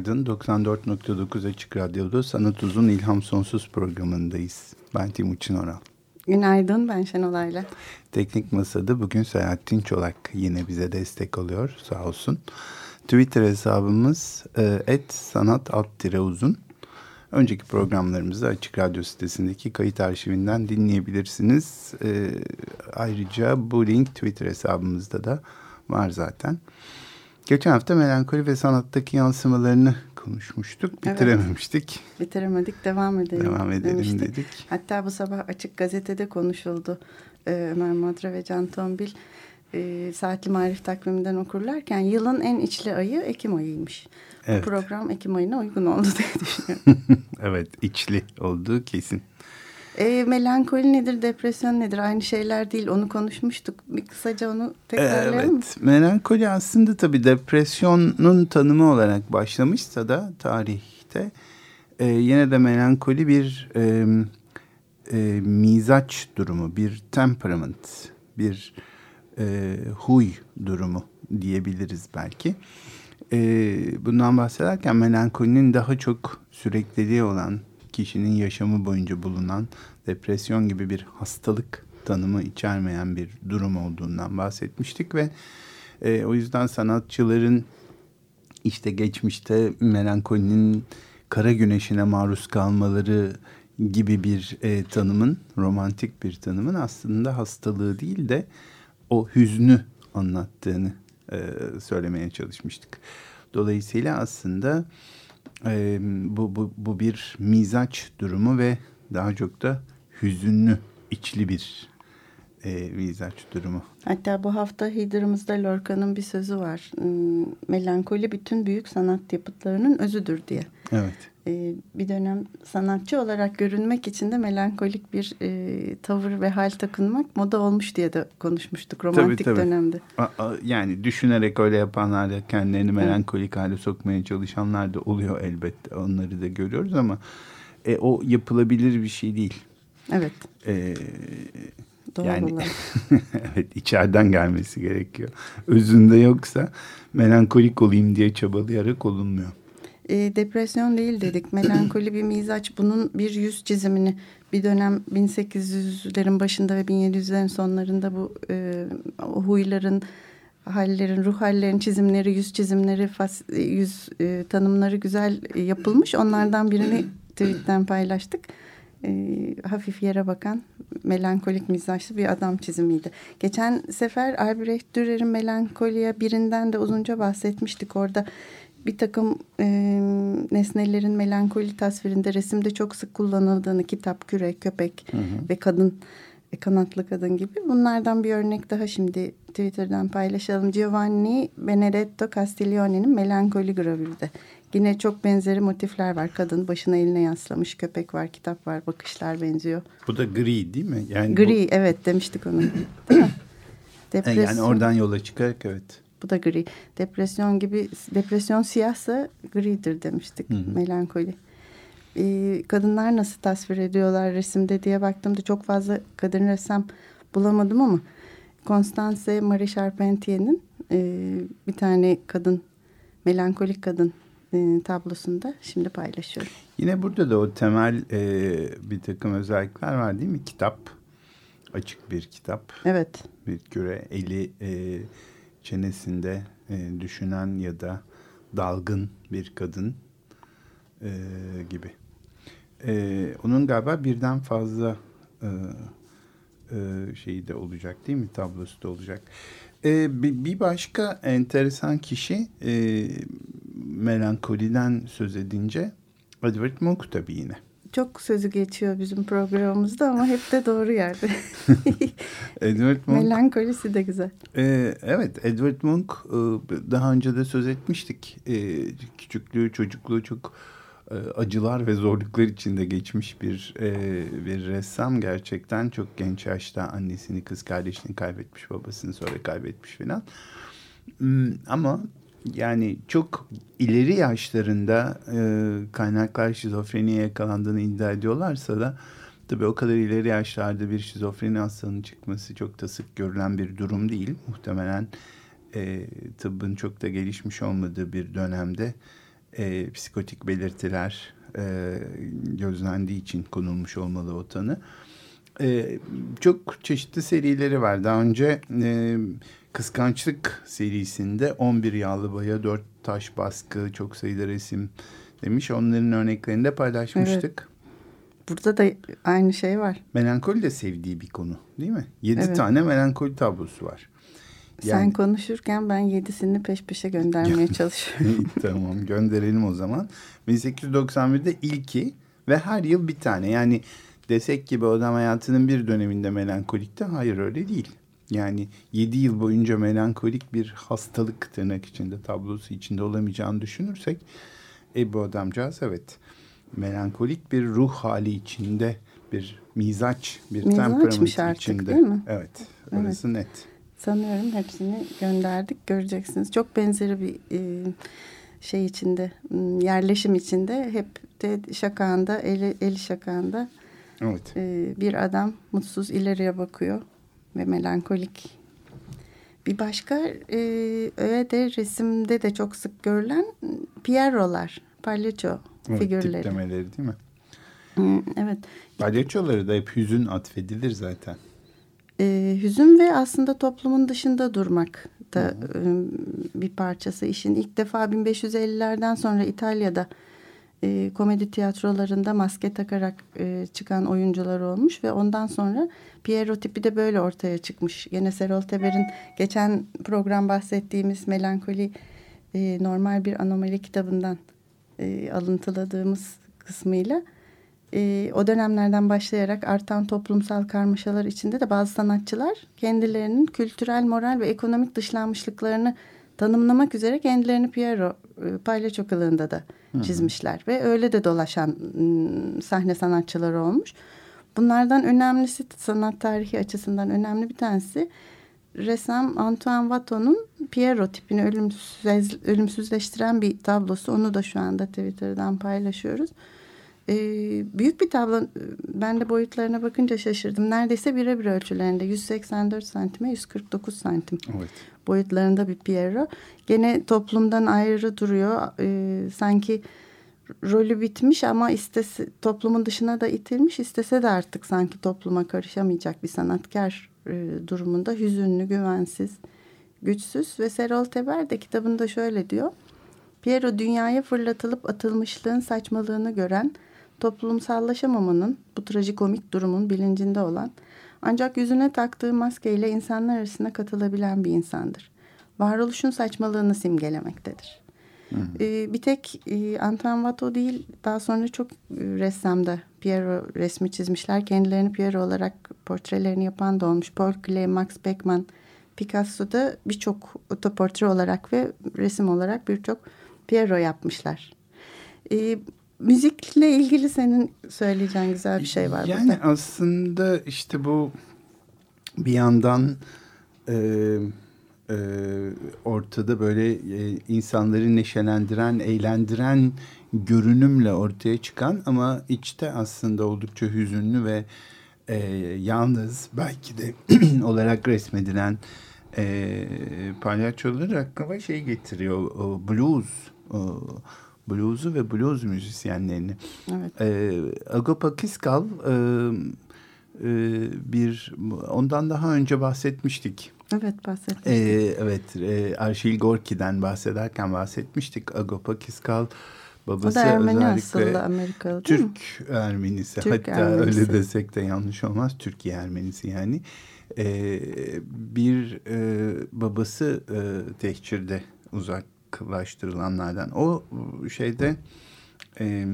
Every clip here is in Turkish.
Günaydın. 94.9 Açık Radyo'da Sanat Uzun İlham Sonsuz programındayız. Ben Timuçin Oral. Günaydın, ben Şenol Ayla. Teknik Masa'da bugün Selahattin Çolak yine bize destek oluyor, sağ olsun. Twitter hesabımız e, et sanat alt uzun. Önceki programlarımızı Açık Radyo sitesindeki kayıt arşivinden dinleyebilirsiniz. E, ayrıca bu link Twitter hesabımızda da var zaten. Geçen hafta melankoli ve sanattaki yansımalarını konuşmuştuk. Bitirememiştik. Evet, bitiremedik. Devam edelim. Devam edelim demiştik. dedik. Hatta bu sabah Açık Gazete'de konuşuldu. Ee, Ömer Madra ve Can Tombil e, Saatli Marif takviminden okurlarken yılın en içli ayı Ekim ayıymış. Evet. Bu program Ekim ayına uygun oldu diye düşünüyorum. evet içli olduğu kesin. E, melankoli nedir, depresyon nedir? Aynı şeyler değil. Onu konuşmuştuk. Bir kısaca onu tekrarlayalım Evet. Melankoli aslında tabii depresyonun tanımı olarak başlamışsa da tarihte e, yine de melankoli bir e, e, mizaç durumu, bir temperament, bir e, huy durumu diyebiliriz belki. E, bundan bahsederken melankolinin daha çok sürekliliği olan kişinin yaşamı boyunca bulunan depresyon gibi bir hastalık tanımı içermeyen bir durum olduğundan bahsetmiştik ve e, o yüzden sanatçıların işte geçmişte melankolinin kara güneşine maruz kalmaları gibi bir e, tanımın, romantik bir tanımın aslında hastalığı değil de o hüznü anlattığını e, söylemeye çalışmıştık. Dolayısıyla aslında e, bu, bu, bu bir mizaç durumu ve daha çok da hüzünlü, içli bir e, mizaç durumu. Hatta bu hafta Hidr'ımızda Lorca'nın bir sözü var. Hmm, melankoli bütün büyük sanat yapıtlarının özüdür diye. Evet. E, bir dönem sanatçı olarak görünmek için de melankolik bir e, tavır ve hal takınmak moda olmuş diye de konuşmuştuk romantik tabii, tabii. dönemde. A, a, yani düşünerek öyle yapanlar da kendilerini melankolik hale sokmaya çalışanlar da oluyor elbette. Onları da görüyoruz ama e, o yapılabilir bir şey değil. Evet. E, Doğru yani evet içeriden gelmesi gerekiyor. Özünde yoksa melankolik olayım diye çabalayarak olunmuyor e, depresyon değil dedik. Melankoli bir mizaç. Bunun bir yüz çizimini bir dönem 1800'lerin başında ve 1700'lerin sonlarında bu e, huyların, hallerin, ruh hallerin çizimleri, yüz çizimleri, fas, yüz e, tanımları güzel e, yapılmış. Onlardan birini tweetten paylaştık. E, hafif yere bakan melankolik mizaçlı bir adam çizimiydi. Geçen sefer Albrecht Dürer'in melankoliye birinden de uzunca bahsetmiştik. Orada bir takım e, nesnelerin melankoli tasvirinde resimde çok sık kullanıldığını kitap, küre, köpek hı hı. ve kadın e, kanatlı kadın gibi bunlardan bir örnek daha şimdi Twitter'dan paylaşalım. Giovanni Benedetto Castiglione'nin melankoli gravürde. Yine çok benzeri motifler var. Kadın başına eline yaslamış, köpek var, kitap var, bakışlar benziyor. Bu da gri değil mi? Yani gri bu... evet demiştik onu. Depresyon. Yani oradan yola çıkarak evet. Bu da gri. Depresyon gibi depresyon siyahsa gridir demiştik. Hı hı. Melankoli. Ee, kadınlar nasıl tasvir ediyorlar resimde diye baktığımda çok fazla kadın ressam bulamadım ama Constance Marie Charpentier'in e, bir tane kadın melankolik kadın e, tablosunda şimdi paylaşıyorum. Yine burada da o temel e, bir takım özellikler var değil mi? Kitap, açık bir kitap. Evet. Bir küre, eli e, çenesinde e, düşünen ya da dalgın bir kadın e, gibi. E, onun galiba birden fazla e, e, şeyi de olacak değil mi? Tablosu da olacak. E, bir, başka enteresan kişi e, melankoliden söz edince Edward Munch tabii yine. çok sözü geçiyor bizim programımızda ama hep de doğru yerde. Edward Munch. Melankolisi de güzel. Ee, evet Edward Munch e, daha önce de söz etmiştik. Ee, küçüklüğü çocukluğu çok acılar ve zorluklar içinde geçmiş bir e, bir ressam gerçekten çok genç yaşta annesini kız kardeşini kaybetmiş babasını sonra kaybetmiş filan. Hmm, ama yani çok ileri yaşlarında e, kaynaklar şizofreniye yakalandığını iddia ediyorlarsa da tabii o kadar ileri yaşlarda bir şizofreni hastalığının çıkması çok da sık görülen bir durum değil. Muhtemelen e, tıbbın çok da gelişmiş olmadığı bir dönemde e, psikotik belirtiler e, gözlendiği için konulmuş olmalı o tanı. E, çok çeşitli serileri var. Daha önce e, Kıskançlık serisinde 11 yağlı boya, 4 taş baskı, çok sayıda resim demiş. Onların örneklerini de paylaşmıştık. Evet. Burada da aynı şey var. Melankoli de sevdiği bir konu değil mi? 7 evet. tane melankoli tablosu var. Yani... Sen konuşurken ben yedisini peş peşe göndermeye çalışıyorum. tamam gönderelim o zaman. 1891'de ilki ve her yıl bir tane. Yani desek gibi adam hayatının bir döneminde melankolikti. Hayır öyle değil. Yani 7 yıl boyunca melankolik bir hastalık tırnak içinde tablosu içinde olamayacağını düşünürsek e bu adamcağız evet melankolik bir ruh hali içinde bir mizaç bir temperament artık, içinde. Değil mi? Evet orası evet. net. Sanıyorum hepsini gönderdik göreceksiniz. Çok benzeri bir e, şey içinde yerleşim içinde hep de şakağında eli, eli şakağında evet. e, bir adam mutsuz ileriye bakıyor ve melankolik. Bir başka e, öyle de resimde de çok sık görülen Pierro'lar, palyaço evet, figürleri. Tiplemeleri değil mi? evet. Palyaçoları da hep hüzün atfedilir zaten. E, hüzün ve aslında toplumun dışında durmak da e, bir parçası işin. ilk defa 1550'lerden sonra İtalya'da e, komedi tiyatrolarında maske takarak e, çıkan oyuncular olmuş ve ondan sonra Piero tipi de böyle ortaya çıkmış. Yine Serol Teber'in geçen program bahsettiğimiz Melankoli e, normal bir anomali kitabından e, alıntıladığımız kısmıyla e, o dönemlerden başlayarak artan toplumsal karmaşalar içinde de bazı sanatçılar kendilerinin kültürel, moral ve ekonomik dışlanmışlıklarını tanımlamak üzere kendilerini Piero e, palyaço kılığında da çizmişler. Hı hı. Ve öyle de dolaşan sahne sanatçıları olmuş. Bunlardan önemlisi sanat tarihi açısından önemli bir tanesi ressam Antoine Watteau'nun Piero tipini ölümsüz, ölümsüzleştiren bir tablosu. Onu da şu anda Twitter'dan paylaşıyoruz. Ee, büyük bir tablo. Ben de boyutlarına bakınca şaşırdım. Neredeyse birebir ölçülerinde. 184 santime 149 santim. Evet. Boyutlarında bir Piero. Gene toplumdan ayrı duruyor. Ee, sanki rolü bitmiş ama istese, toplumun dışına da itilmiş. istese de artık sanki topluma karışamayacak bir sanatkar e, durumunda. Hüzünlü, güvensiz, güçsüz ve Serol Teber de kitabında şöyle diyor. Piero dünyaya fırlatılıp atılmışlığın saçmalığını gören, toplumsallaşamamanın, bu trajikomik durumun bilincinde olan, ancak yüzüne taktığı maskeyle insanlar arasına katılabilen bir insandır. Varoluşun saçmalığını simgelemektedir. Ee, bir tek e, Antoine Watteau değil daha sonra çok e, ressamda Piero resmi çizmişler. Kendilerini Piero olarak portrelerini yapan da olmuş. Paul Klee, Max Beckmann, Picasso'da birçok otoportre olarak ve resim olarak birçok Piero yapmışlar. Ee, müzikle ilgili senin söyleyeceğin güzel bir şey var yani burada. aslında işte bu bir yandan e, e, ortada böyle e, insanları neşelendiren, eğlendiren görünümle ortaya çıkan ama içte aslında oldukça hüzünlü ve e, yalnız belki de olarak resmedilen e, palyaçoları aklıma şey getiriyor. O, blues. O, blues'u ve blues müzisyenlerini. Evet. E, Agopa Kiskal e, e, bir ondan daha önce bahsetmiştik Evet bahsetmiştik. Ee, evet e, Arşil Gorki'den bahsederken bahsetmiştik. Agopa Kiskal babası o da Ermeni özellikle Amerikalı Türk mi? Ermenisi. Türk Hatta Ermenisi. öyle desek de yanlış olmaz. Türkiye Ermenisi yani. Ee, bir e, babası e, tehcirde uzaklaştırılanlardan. O şeyde e,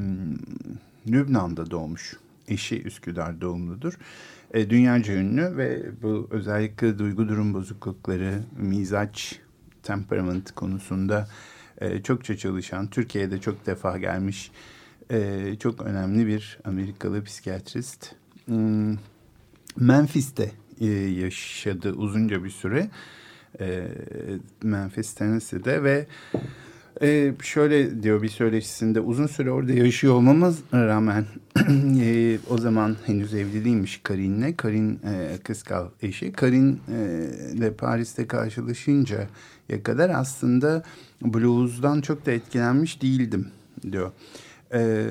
Lübnan'da doğmuş. Eşi Üsküdar doğumludur. E, dünyaca ünlü ve bu özellikle duygu durum bozuklukları, mizaç, temperament konusunda e, çokça çalışan, Türkiye'de çok defa gelmiş e, çok önemli bir Amerikalı psikiyatrist. Hmm, Memphis'te e, yaşadı uzunca bir süre. Memphis, Tennessee'de ve e, şöyle diyor bir söyleşisinde uzun süre orada yaşıyor olmamız rağmen e, o zaman henüz evli değilmiş Karin'le. Karin e, kıskal eşi. Karin e, Paris'te karşılaşınca ya kadar aslında blues'dan çok da etkilenmiş değildim diyor. E,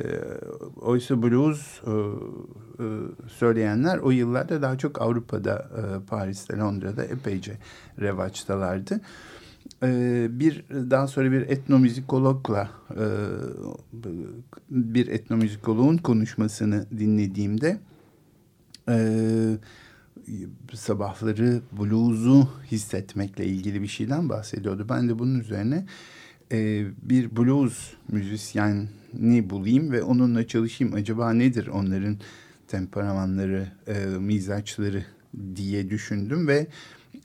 oysa blues e, e, söyleyenler o yıllarda daha çok Avrupa'da, e, Paris'te, Londra'da epeyce revaçtalardı. E, bir daha sonra bir etnomüzikologla e, bir etnomüzikoloğun konuşmasını dinlediğimde e, sabahları blues'u hissetmekle ilgili bir şeyden bahsediyordu. Ben de bunun üzerine e, bir blues müzisyeni bulayım ve onunla çalışayım. Acaba nedir onların temperamanları, e, mizaçları diye düşündüm ve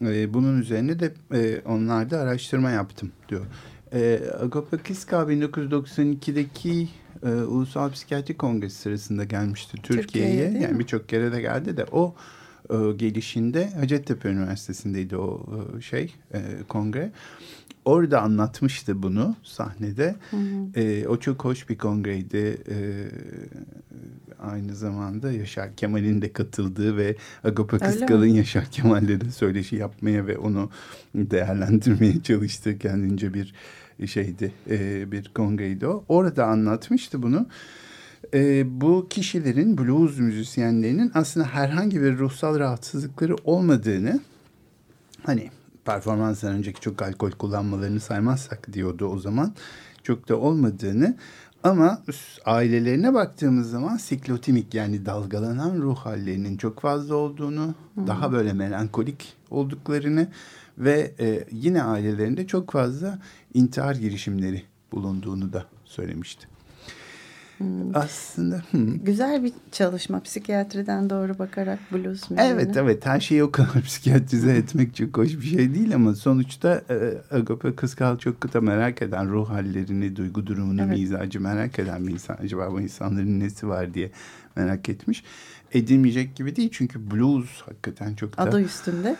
e, bunun üzerine de e, onlarda araştırma yaptım diyor. E, Agapa Kiska 1992'deki e, Ulusal Psikiyatri Kongresi sırasında gelmişti Türkiye'ye. Türkiye yani birçok kere de geldi de o e, gelişinde Hacettepe Üniversitesi'ndeydi o e, şey e, kongre. Orada anlatmıştı bunu sahnede. Hı hı. E, o çok hoş bir kongreydi. E, aynı zamanda Yaşar Kemal'in de katıldığı ve Agapa Kıskal'ın Yaşar Kemal'le de söyleşi yapmaya ve onu değerlendirmeye çalıştığı kendince bir şeydi, e, bir kongreydi o. Orada anlatmıştı bunu. E, bu kişilerin, blues müzisyenlerinin aslında herhangi bir ruhsal rahatsızlıkları olmadığını, hani performansdan önceki çok alkol kullanmalarını saymazsak diyordu o zaman, çok da olmadığını ama ailelerine baktığımız zaman siklotimik yani dalgalanan ruh hallerinin çok fazla olduğunu, hmm. daha böyle melankolik olduklarını ve e, yine ailelerinde çok fazla intihar girişimleri bulunduğunu da söylemişti. Hmm. Aslında hmm. güzel bir çalışma psikiyatriden doğru bakarak blues müziğine. Evet evet her şeyi o kadar psikiyatrize etmek çok hoş bir şey değil ama sonuçta e, Agape Kıskal çok kıta merak eden ruh hallerini, duygu durumunu, evet. mizacı merak eden bir insan. Acaba bu insanların nesi var diye merak etmiş. Edilmeyecek gibi değil çünkü blues hakikaten çok da... Adı üstünde.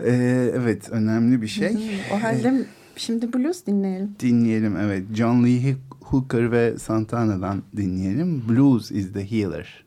E, evet önemli bir şey. O halde şimdi blues dinleyelim. Dinleyelim evet. John Lee Hooker ve Santana'dan dinleyelim. Blues is the Healer.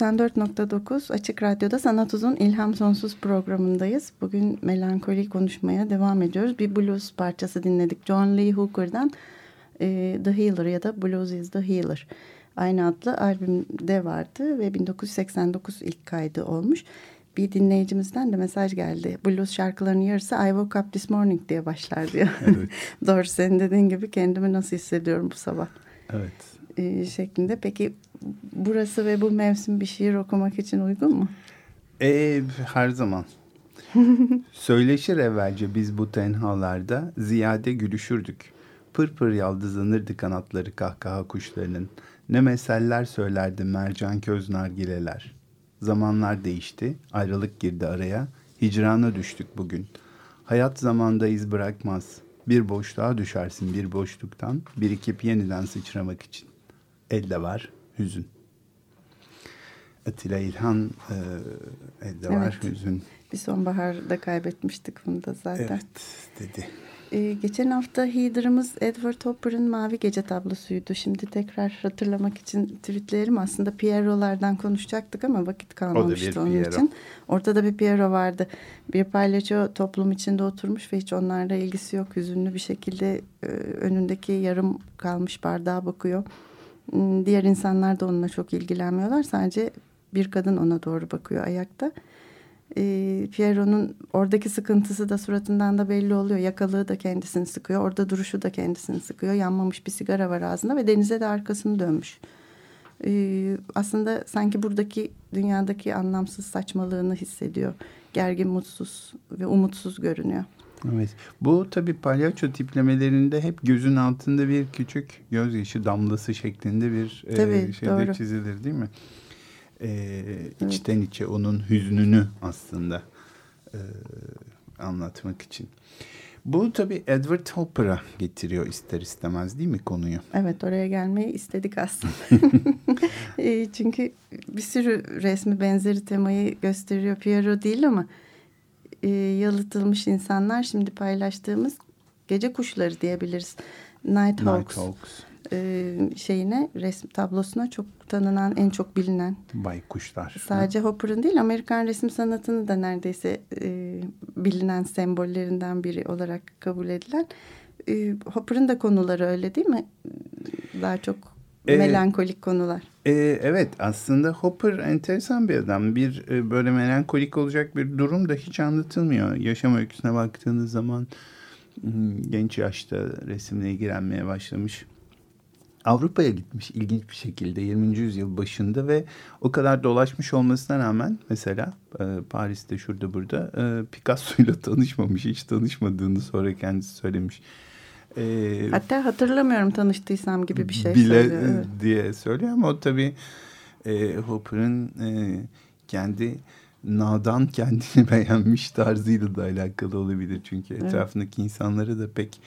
94.9 Açık Radyo'da Sanat Uzun İlham Sonsuz programındayız. Bugün melankoli konuşmaya devam ediyoruz. Bir blues parçası dinledik. John Lee Hooker'dan e, The Healer ya da Blues is the Healer. Aynı adlı albümde vardı ve 1989 ilk kaydı olmuş. Bir dinleyicimizden de mesaj geldi. Blues şarkılarının yarısı I woke up this morning diye başlar diyor. Evet. Doğru senin dediğin gibi kendimi nasıl hissediyorum bu sabah. Evet. E, şeklinde. Peki burası ve bu mevsim bir şiir okumak için uygun mu? E, her zaman. Söyleşir evvelce biz bu tenhalarda ziyade gülüşürdük. Pır pır yaldızlanırdı kanatları kahkaha kuşlarının. Ne meseller söylerdi mercan köz nargileler. Zamanlar değişti, ayrılık girdi araya. Hicrana düştük bugün. Hayat zamanda iz bırakmaz. Bir boşluğa düşersin bir boşluktan, birikip yeniden sıçramak için. Elde var hüzün. Atilla İlhan e, elde evet. var hüzün. Bir sonbaharda kaybetmiştik bunu da zaten. Evet dedi. Ee, geçen hafta Heather'ımız Edward Hopper'ın Mavi Gece tablosuydu. Şimdi tekrar hatırlamak için tweetlerim aslında Pierrot'lardan konuşacaktık ama vakit kalmamıştı onun Piero. için. Ortada bir Piero vardı. Bir palyaço toplum içinde oturmuş ve hiç onlarla ilgisi yok. Hüzünlü bir şekilde e, önündeki yarım kalmış bardağa bakıyor. Hmm, diğer insanlar da onunla çok ilgilenmiyorlar. Sadece bir kadın ona doğru bakıyor ayakta. E, Piero'nun oradaki sıkıntısı da suratından da belli oluyor. Yakalığı da kendisini sıkıyor. Orada duruşu da kendisini sıkıyor. Yanmamış bir sigara var ağzında ve denize de arkasını dönmüş. E, aslında sanki buradaki dünyadaki anlamsız saçmalığını hissediyor. Gergin, mutsuz ve umutsuz görünüyor. Evet. Bu tabii palyaço tiplemelerinde hep gözün altında bir küçük gözyaşı damlası şeklinde bir tabii, e, şeyde doğru. çizilir değil mi? E, evet. içten içe onun hüznünü aslında e, anlatmak için. Bu tabii Edward Hopper'a getiriyor ister istemez değil mi konuyu? Evet oraya gelmeyi istedik aslında. e, çünkü bir sürü resmi benzeri temayı gösteriyor. Piero değil ama e, yalıtılmış insanlar şimdi paylaştığımız gece kuşları diyebiliriz. Nighthawks. Nighthawks. E, şeyine resim tablosuna çok tanınan en çok bilinen baykuşlar. Sadece Hopper'ın değil Amerikan resim sanatını da neredeyse e, bilinen sembollerinden biri olarak kabul edilen. E, Hopper'ın da konuları öyle değil mi? Daha çok melankolik konular. E, evet aslında Hopper enteresan bir adam. Bir e, böyle melankolik olacak bir durum da hiç anlatılmıyor. Yaşam öyküsüne baktığınız zaman hmm, genç yaşta resimle ilgilenmeye başlamış. Avrupa'ya gitmiş ilginç bir şekilde 20. yüzyıl başında ve o kadar dolaşmış olmasına rağmen mesela e, Paris'te şurada burada e, Picasso ile tanışmamış. Hiç tanışmadığını sonra kendisi söylemiş. E, Hatta hatırlamıyorum tanıştıysam gibi bir şey bile söylüyor. Evet. diye söylüyor ama o tabii e, Hopper'ın e, kendi nadan kendini beğenmiş tarzıyla da alakalı olabilir. Çünkü etrafındaki evet. insanları da pek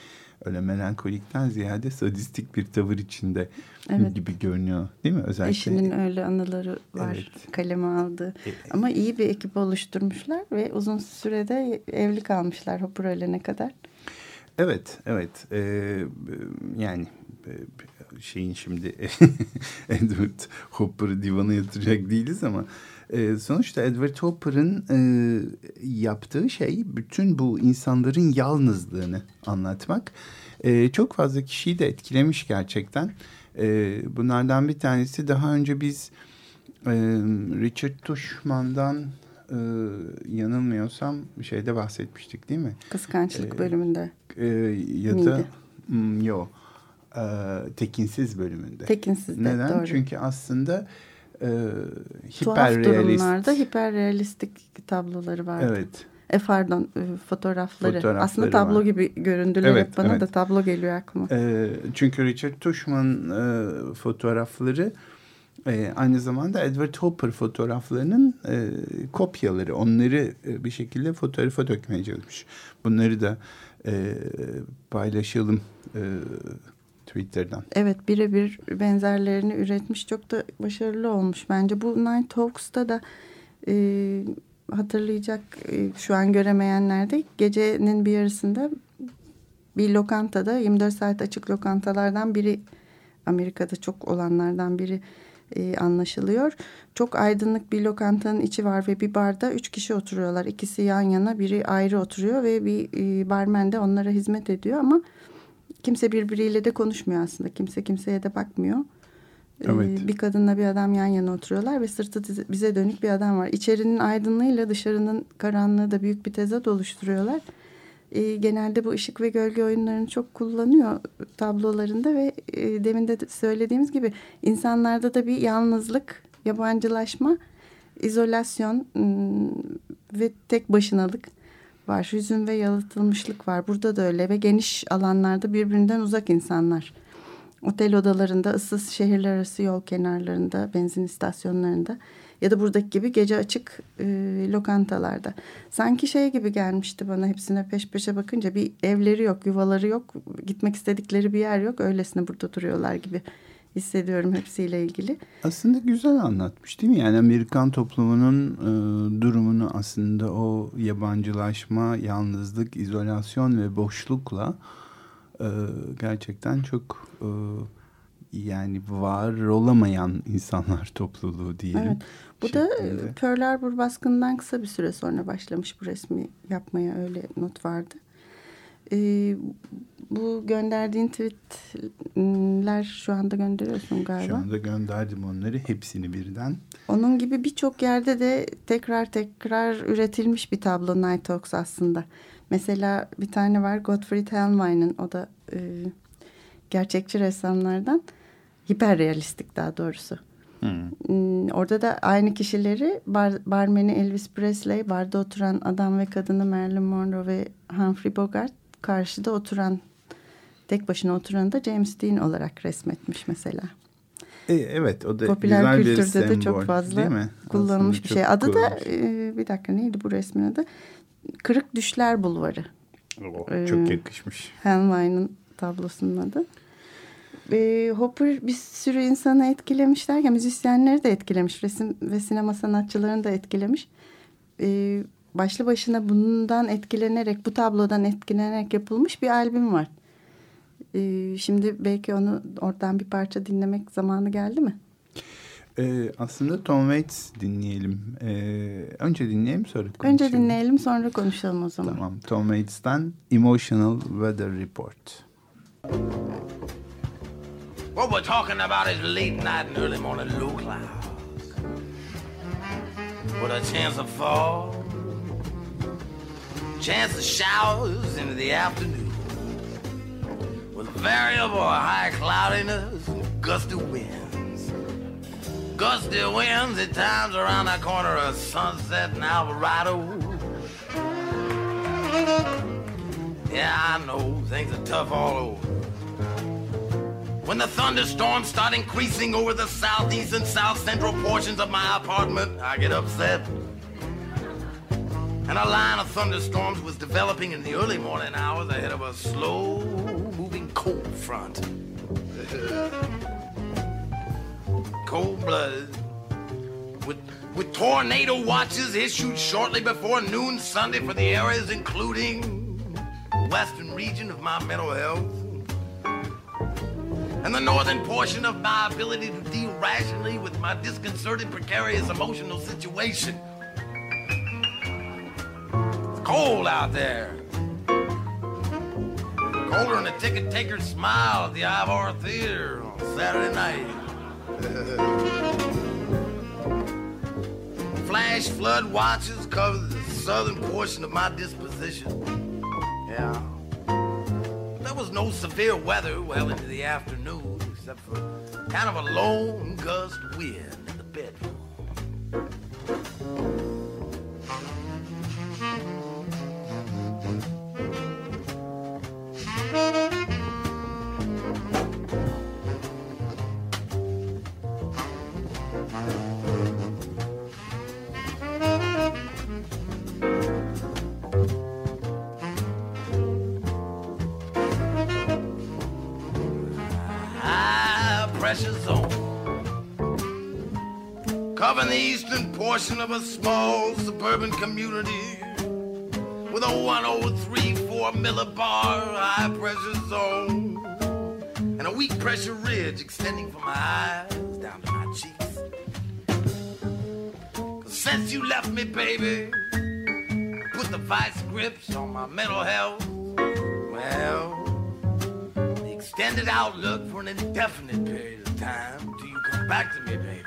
öyle melankolikten ziyade sadistik bir tavır içinde evet. gibi görünüyor değil mi? Özellikle Eşinin öyle anıları var evet. kaleme aldı. E, Ama iyi bir ekip oluşturmuşlar ve uzun sürede evli kalmışlar Hopper ölene kadar. Evet, evet. Ee, yani şeyin şimdi Edward Hopper'ı divana yatıracak değiliz ama e, sonuçta Edward Hopper'ın e, yaptığı şey bütün bu insanların yalnızlığını anlatmak. E, çok fazla kişiyi de etkilemiş gerçekten. E, bunlardan bir tanesi daha önce biz e, Richard Tushman'dan e, yanılmıyorsam şeyde bahsetmiştik değil mi? Kıskançlık e, bölümünde. E, ya Miydi? da mm, yok e, tekinsiz bölümünde. Tekinsiz de Neden? doğru. Çünkü aslında e, hiper Tuhaf durumlarda hiperrealistik tabloları vardı. Evet. E pardon e, fotoğrafları. fotoğrafları. Aslında tablo var. gibi göründüler evet, bana evet. da tablo geliyor aklıma. E, çünkü Richard Tushman e, fotoğrafları e, aynı zamanda Edward Hopper fotoğraflarının e, kopyaları. Onları e, bir şekilde fotoğrafa dökmeye çalışmış. Bunları da e, paylaşalım e, Twitter'dan. Evet birebir benzerlerini üretmiş. Çok da başarılı olmuş bence. Bu Night Talks'ta da e, hatırlayacak e, şu an göremeyenler de gecenin bir yarısında bir lokantada 24 saat açık lokantalardan biri Amerika'da çok olanlardan biri e, anlaşılıyor. Çok aydınlık bir lokantanın içi var ve bir barda üç kişi oturuyorlar. İkisi yan yana biri ayrı oturuyor ve bir e, barmen de onlara hizmet ediyor ama kimse birbiriyle de konuşmuyor aslında. Kimse kimseye de bakmıyor. E, evet. Bir kadınla bir adam yan yana oturuyorlar ve sırtı bize dönük bir adam var. İçerinin aydınlığıyla dışarının karanlığı da büyük bir tezat oluşturuyorlar e, genelde bu ışık ve gölge oyunlarını çok kullanıyor tablolarında ve e, demin de söylediğimiz gibi insanlarda da bir yalnızlık, yabancılaşma, izolasyon ve tek başınalık var. Hüzün ve yalıtılmışlık var. Burada da öyle ve geniş alanlarda birbirinden uzak insanlar. Otel odalarında, ıssız şehirler arası yol kenarlarında, benzin istasyonlarında ya da buradaki gibi gece açık e, lokantalarda. Sanki şey gibi gelmişti bana hepsine peş peşe bakınca bir evleri yok, yuvaları yok, gitmek istedikleri bir yer yok. Öylesine burada duruyorlar gibi hissediyorum hepsiyle ilgili. Aslında güzel anlatmış değil mi? Yani Amerikan toplumunun e, durumunu aslında o yabancılaşma, yalnızlık, izolasyon ve boşlukla e, gerçekten çok e, yani var olamayan insanlar topluluğu diyelim. Evet. Bu şeklinde. da Pearl Harbor baskından kısa bir süre sonra başlamış bu resmi yapmaya öyle not vardı. Ee, bu gönderdiğin tweetler şu anda gönderiyorsun galiba. Şu anda gönderdim onları hepsini birden. Onun gibi birçok yerde de tekrar tekrar üretilmiş bir tablo Night Hawks aslında. Mesela bir tane var Gottfried Hellmann'ın o da e, gerçekçi ressamlardan hiperrealistik daha doğrusu. Hmm. Orada da aynı kişileri bar, barmeni Elvis Presley, barda oturan adam ve kadını Marilyn Monroe ve Humphrey Bogart karşıda oturan tek başına oturan da James Dean olarak resmetmiş mesela. E, evet o da Popüler güzel kültürde bir sembol, de çok fazla kullanılmış bir şey. Adı da e, bir dakika neydi bu resmin adı? Kırık Düşler Bulvarı. Oh, ee, çok yakışmış. Hellmann'ın tablosunun adı e, Hopper bir sürü insanı etkilemiş derken müzisyenleri de etkilemiş. Resim ve sinema sanatçılarını da etkilemiş. E, başlı başına bundan etkilenerek, bu tablodan etkilenerek yapılmış bir albüm var. E, şimdi belki onu oradan bir parça dinlemek zamanı geldi mi? Ee, aslında Tom Waits dinleyelim. Ee, önce dinleyelim sonra konuşalım. Önce dinleyelim sonra konuşalım o zaman. Tamam. Tom Waits'ten Emotional Weather Report. What we're talking about is late night and early morning low clouds with a chance of fall, chance of showers into the afternoon with variable high cloudiness and gusty winds. Gusty winds at times around that corner of Sunset and Alvarado. Yeah, I know things are tough all over. When the thunderstorms start increasing over the southeast and south central portions of my apartment, I get upset. And a line of thunderstorms was developing in the early morning hours ahead of a slow moving cold front. cold blooded. With, with tornado watches issued shortly before noon Sunday for the areas including the western region of my mental health and the northern portion of my ability to deal rationally with my disconcerted, precarious emotional situation. It's cold out there. Colder than a ticket taker's smile at the Ivor Theater on Saturday night. Flash flood watches cover the southern portion of my disposition. Yeah was no severe weather well into the afternoon, except for kind of a lone gust wind in the bedroom. Covering the eastern portion of a small suburban community with a 1034 millibar high pressure zone and a weak pressure ridge extending from my eyes down to my cheeks. Cause since you left me, baby, put the vice grips on my mental health. Well, the extended outlook for an indefinite period of time till you come back to me, baby,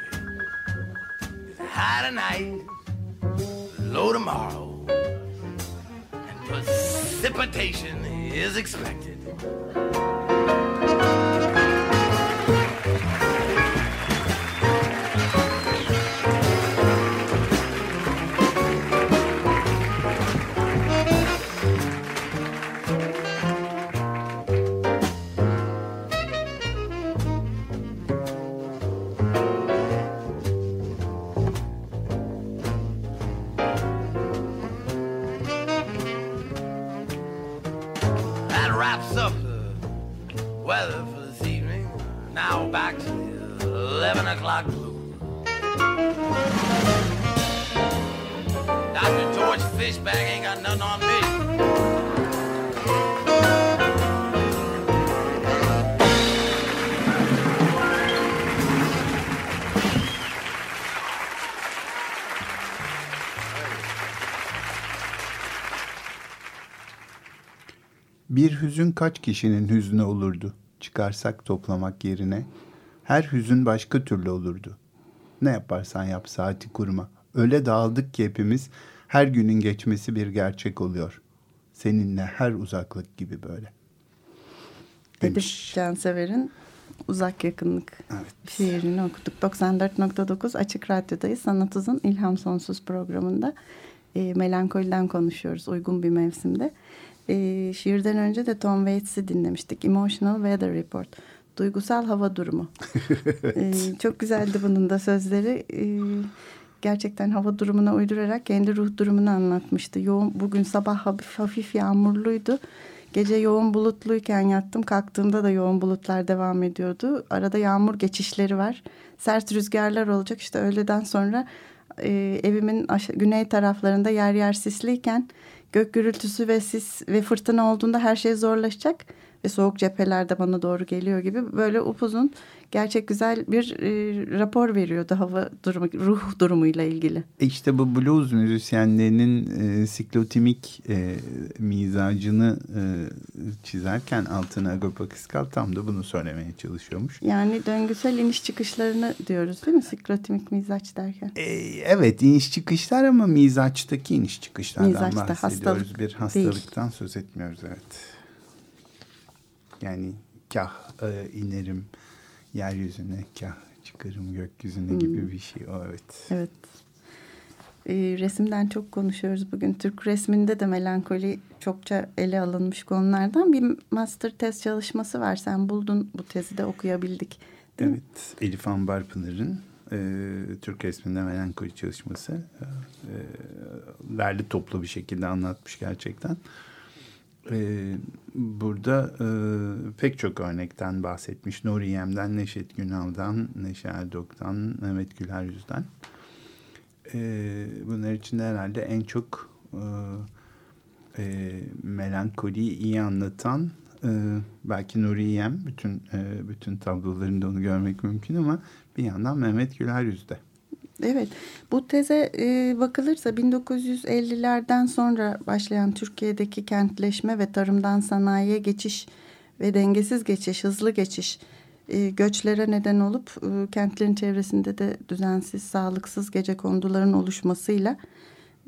high tonight, low tomorrow, and precipitation is expected. Bir hüzün kaç kişinin hüznü olurdu? Çıkarsak toplamak yerine. Her hüzün başka türlü olurdu. Ne yaparsan yap saati kurma. Öyle dağıldık ki hepimiz her günün geçmesi bir gerçek oluyor. Seninle her uzaklık gibi böyle. Edip Demiş. Cansever'in Uzak Yakınlık Evet. şiirini okuduk. 94.9 Açık Radyo'dayız. Sanat Uzun İlham Sonsuz programında e, melankoliden konuşuyoruz uygun bir mevsimde. E, şiirden önce de Tom Waits'i dinlemiştik. Emotional Weather Report. Duygusal hava durumu. E, çok güzeldi bunun da sözleri. E, gerçekten hava durumuna uydurarak kendi ruh durumunu anlatmıştı. Yoğun, bugün sabah hafif, hafif yağmurluydu. Gece yoğun bulutluyken yattım. Kalktığımda da yoğun bulutlar devam ediyordu. Arada yağmur geçişleri var. Sert rüzgarlar olacak. İşte öğleden sonra e, evimin güney taraflarında yer yer sisliyken gök gürültüsü ve sis ve fırtına olduğunda her şey zorlaşacak ve soğuk cephelerde bana doğru geliyor gibi böyle upuzun gerçek güzel bir e, rapor veriyordu hava durumu ruh durumuyla ilgili. E İşte bu blues müzisyenlerinin e, siklotimik e, mizacını e, çizerken altına Kıskal tam da bunu söylemeye çalışıyormuş. Yani döngüsel iniş çıkışlarını diyoruz değil mi? Siklotimik mizaç derken. E, evet iniş çıkışlar ama mizaçtaki iniş çıkışlardan Mizaçta, bahsediyoruz. hastalık bir hastalıktan söz etmiyoruz evet. Yani kah e, inerim yeryüzüne kah çıkarım gökyüzüne gibi bir şey o evet. Evet. Ee, resimden çok konuşuyoruz bugün. Türk resminde de melankoli çokça ele alınmış konulardan. Bir master tez çalışması var. Sen buldun bu tezi de okuyabildik. Değil mi? Evet, Elif Ambar Pınar'ın e, Türk resminde melankoli çalışması e, derli toplu bir şekilde anlatmış gerçekten. E, burada e, pek çok örnekten bahsetmiş. Nuri Yem'den, Neşet Günal'dan, Neşe Erdok'tan, Mehmet Güler Yüz'den. E, bunlar içinde herhalde en çok e, e, melankoliyi iyi anlatan e, belki Nuri Yem bütün e, bütün tablolarında onu görmek mümkün ama bir yandan Mehmet Güler Yüz'de. Evet, bu teze e, bakılırsa 1950'lerden sonra başlayan Türkiye'deki kentleşme ve tarımdan sanayiye geçiş ve dengesiz geçiş, hızlı geçiş e, göçlere neden olup e, kentlerin çevresinde de düzensiz, sağlıksız gece konduların oluşmasıyla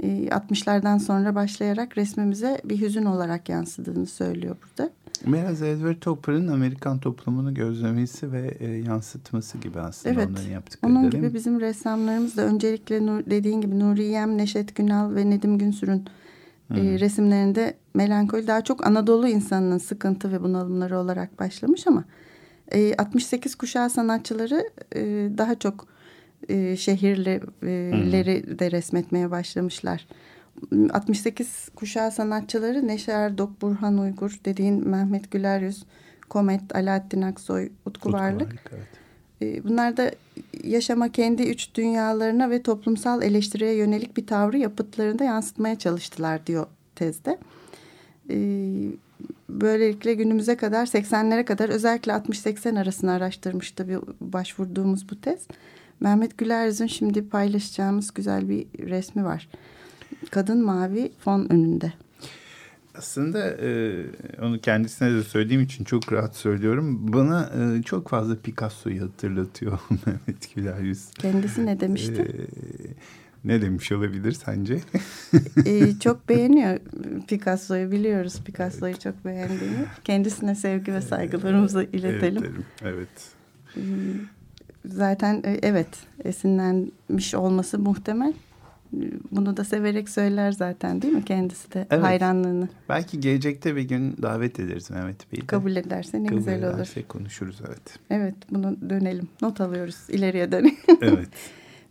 e, 60'lardan sonra başlayarak resmimize bir hüzün olarak yansıdığını söylüyor burada. Biraz Edward Topper'ın Amerikan toplumunu gözlemesi ve e, yansıtması gibi aslında Evet, onların yaptıkları. Onun mi? gibi bizim ressamlarımız da öncelikle Nur, dediğin gibi Nuri Yem, Neşet Günal ve Nedim Günsür'ün e, resimlerinde melankoli daha çok Anadolu insanının sıkıntı ve bunalımları olarak başlamış ama e, 68 kuşağı sanatçıları e, daha çok e, şehirleri de resmetmeye başlamışlar. 68 kuşağı sanatçıları Neşe Erdok, Burhan Uygur, dediğin Mehmet Güler Yüz, Komet, Alaaddin Aksoy, Utku, Utku Varlık. Varlık, evet. E, Bunlar da yaşama kendi üç dünyalarına ve toplumsal eleştiriye yönelik bir tavrı yapıtlarında yansıtmaya çalıştılar diyor tezde. E, böylelikle günümüze kadar 80'lere kadar özellikle 60-80 arasını araştırmış tabii başvurduğumuz bu tez. Mehmet Gülerz'in şimdi paylaşacağımız güzel bir resmi var. Kadın mavi fon önünde. Aslında e, onu kendisine de söylediğim için çok rahat söylüyorum. Bana e, çok fazla Picasso'yu hatırlatıyor Mehmet Güler Yüz. Kendisi ne demişti? E, ne demiş olabilir sence? e, çok beğeniyor Picasso'yu biliyoruz Picasso'yu çok beğendiğini. Kendisine sevgi ve saygılarımızı iletelim. Evet. evet. Zaten e, evet esinlenmiş olması muhtemel. Bunu da severek söyler zaten değil mi kendisi de evet. hayranlığını. Belki gelecekte bir gün davet ederiz Mehmet Bey'i. Kabul ederse ne Kabul güzel ederse olur. konuşuruz evet. Evet bunu dönelim. Not alıyoruz. ileriye dönelim. Evet.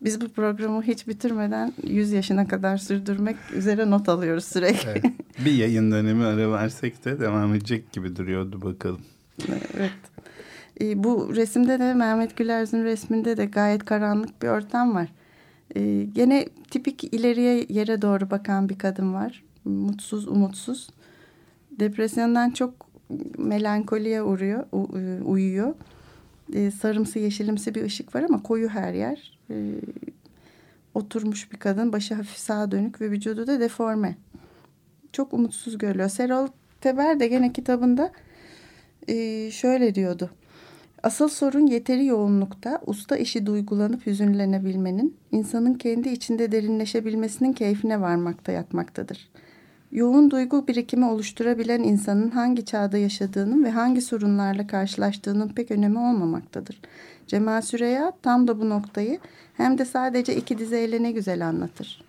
Biz bu programı hiç bitirmeden 100 yaşına kadar sürdürmek üzere not alıyoruz sürekli. Evet. Bir yayın dönemi ara versek de devam edecek gibi duruyordu bakalım. Evet. E, bu resimde de Mehmet Gülerz'in resminde de gayet karanlık bir ortam var. E, gene tipik ileriye yere doğru bakan bir kadın var. Mutsuz, umutsuz. Depresyondan çok melankoliye uğruyor, e, uyuyor. E, sarımsı, yeşilimsi bir ışık var ama koyu her yer. E, oturmuş bir kadın, başı hafif sağa dönük ve vücudu da deforme. Çok umutsuz görülüyor. Serol Teber de gene kitabında e, şöyle diyordu. Asıl sorun yeteri yoğunlukta usta işi duygulanıp hüzünlenebilmenin, insanın kendi içinde derinleşebilmesinin keyfine varmakta yatmaktadır. Yoğun duygu birikimi oluşturabilen insanın hangi çağda yaşadığının ve hangi sorunlarla karşılaştığının pek önemi olmamaktadır. Cemal Süreya tam da bu noktayı hem de sadece iki dizeyle ne güzel anlatır.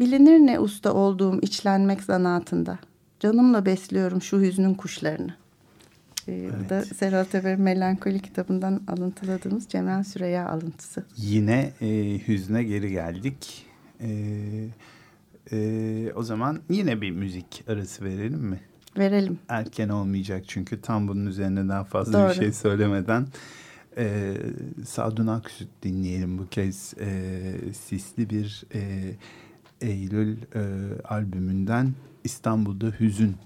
Bilinir ne usta olduğum içlenmek zanaatında. Canımla besliyorum şu hüznün kuşlarını.'' Evet. Bu da Serhat Eber Melankoli kitabından alıntıladığımız Cemal Süreya alıntısı. Yine e, hüzne geri geldik. E, e, o zaman yine bir müzik arası verelim mi? Verelim. Erken olmayacak çünkü tam bunun üzerine daha fazla Doğru. bir şey söylemeden. E, Sadun Aksüt dinleyelim bu kez. E, sisli bir e, Eylül e, albümünden İstanbul'da Hüzün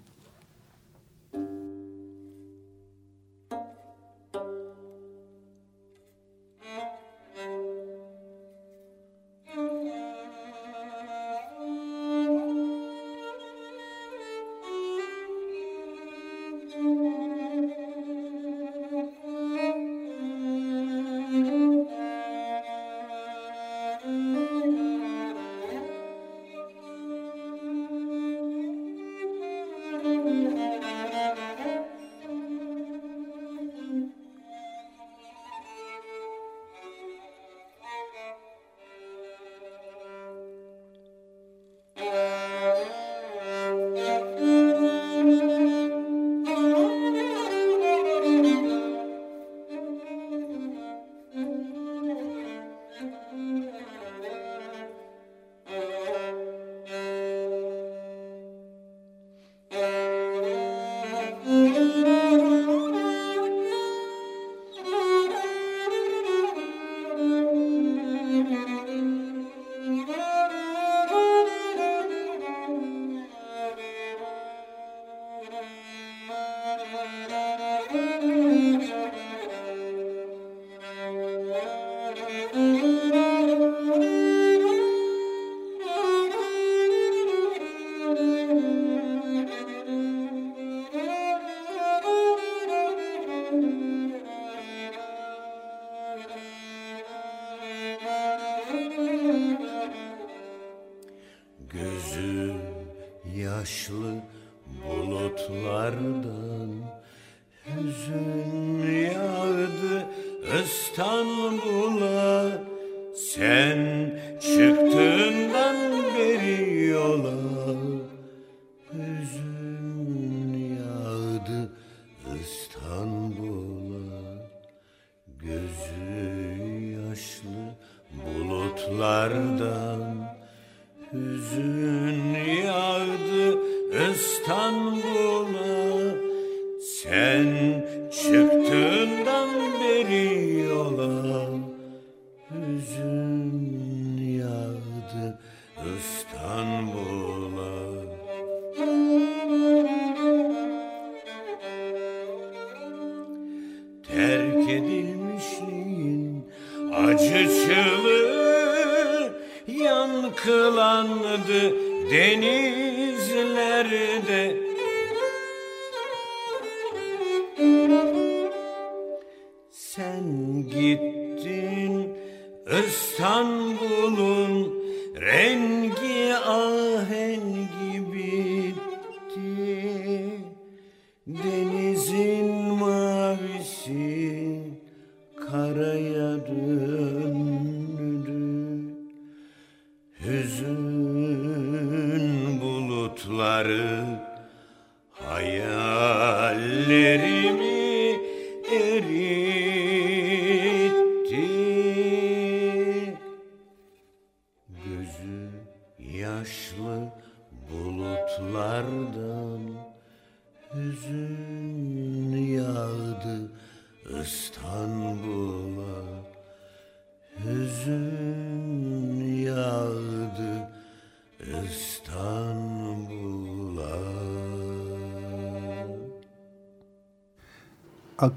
Acı çığlığı yankılandı denizlerde. Sen gittin İstanbul'un rengi ahengi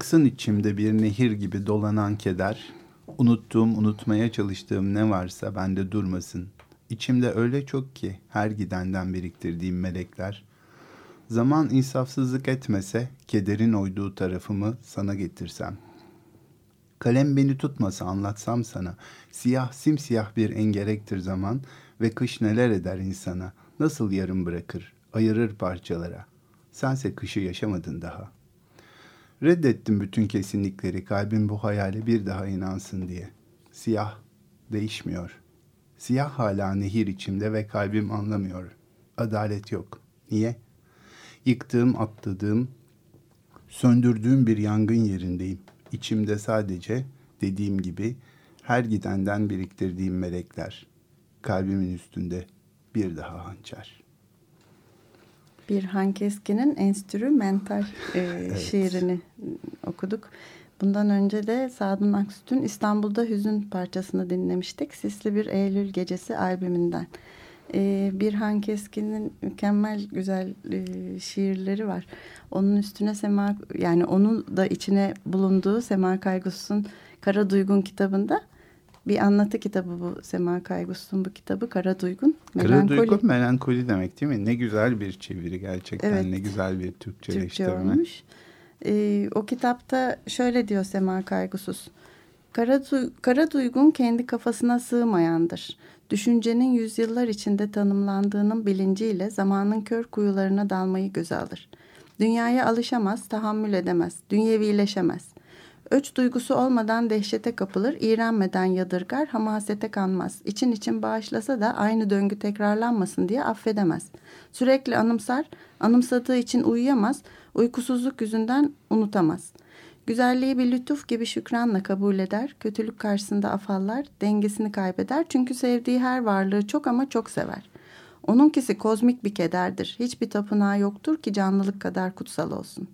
Aksın içimde bir nehir gibi dolanan keder, unuttuğum, unutmaya çalıştığım ne varsa bende durmasın. İçimde öyle çok ki her gidenden biriktirdiğim melekler. Zaman insafsızlık etmese, kederin oyduğu tarafımı sana getirsem. Kalem beni tutmasa anlatsam sana. Siyah simsiyah bir engerektir zaman ve kış neler eder insana. Nasıl yarım bırakır, ayırır parçalara. Sense kışı yaşamadın daha.'' Reddettim bütün kesinlikleri kalbim bu hayale bir daha inansın diye. Siyah değişmiyor. Siyah hala nehir içimde ve kalbim anlamıyor. Adalet yok. Niye? Yıktığım, atladığım, söndürdüğüm bir yangın yerindeyim. İçimde sadece dediğim gibi her gidenden biriktirdiğim melekler. Kalbimin üstünde bir daha hançer. Bir Han Keskin'in enstrümental e, şiirini okuduk. Bundan önce de Sadun Aksüt'ün İstanbul'da Hüzün parçasını dinlemiştik. Sisli Bir Eylül Gecesi albümünden. E, bir Han Keskin'in mükemmel güzel e, şiirleri var. Onun üstüne Sema yani onun da içine bulunduğu Sema Kaygus'un Kara Duygun kitabında bir anlatı kitabı bu Sema Kaygus'un bu kitabı Kara Duygun. Kara Melankoli. Duygu melankoli demek değil mi? Ne güzel bir çeviri gerçekten. Evet. Ne güzel bir Türkçe Türkçeleştirme. olmuş. Ee, o kitapta şöyle diyor Sema Kaygusuz. Kara, du- kara duygun kendi kafasına sığmayandır. Düşüncenin yüzyıllar içinde tanımlandığının bilinciyle zamanın kör kuyularına dalmayı göze alır. Dünyaya alışamaz, tahammül edemez, dünyevileşemez. Öç duygusu olmadan dehşete kapılır, iğrenmeden yadırgar, hamasete kanmaz. İçin için bağışlasa da aynı döngü tekrarlanmasın diye affedemez. Sürekli anımsar, anımsadığı için uyuyamaz, uykusuzluk yüzünden unutamaz. Güzelliği bir lütuf gibi şükranla kabul eder, kötülük karşısında afallar, dengesini kaybeder çünkü sevdiği her varlığı çok ama çok sever. Onunkisi kozmik bir kederdir. Hiçbir tapınağı yoktur ki canlılık kadar kutsal olsun.